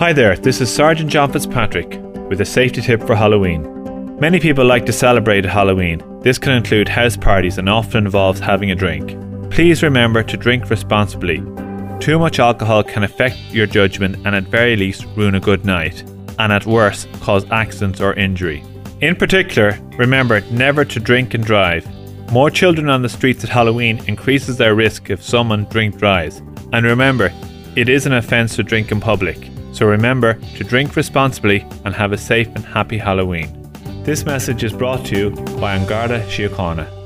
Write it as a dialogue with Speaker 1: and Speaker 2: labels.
Speaker 1: Hi there, this is Sergeant John Fitzpatrick with a safety tip for Halloween. Many people like to celebrate Halloween. This can include house parties and often involves having a drink. Please remember to drink responsibly. Too much alcohol can affect your judgment and at very least ruin a good night, and at worst cause accidents or injury. In particular, remember never to drink and drive. More children on the streets at Halloween increases their risk if someone drink drives. And remember, it is an offence to drink in public. So remember to drink responsibly and have a safe and happy Halloween. This message is brought to you by An Garda Síochána.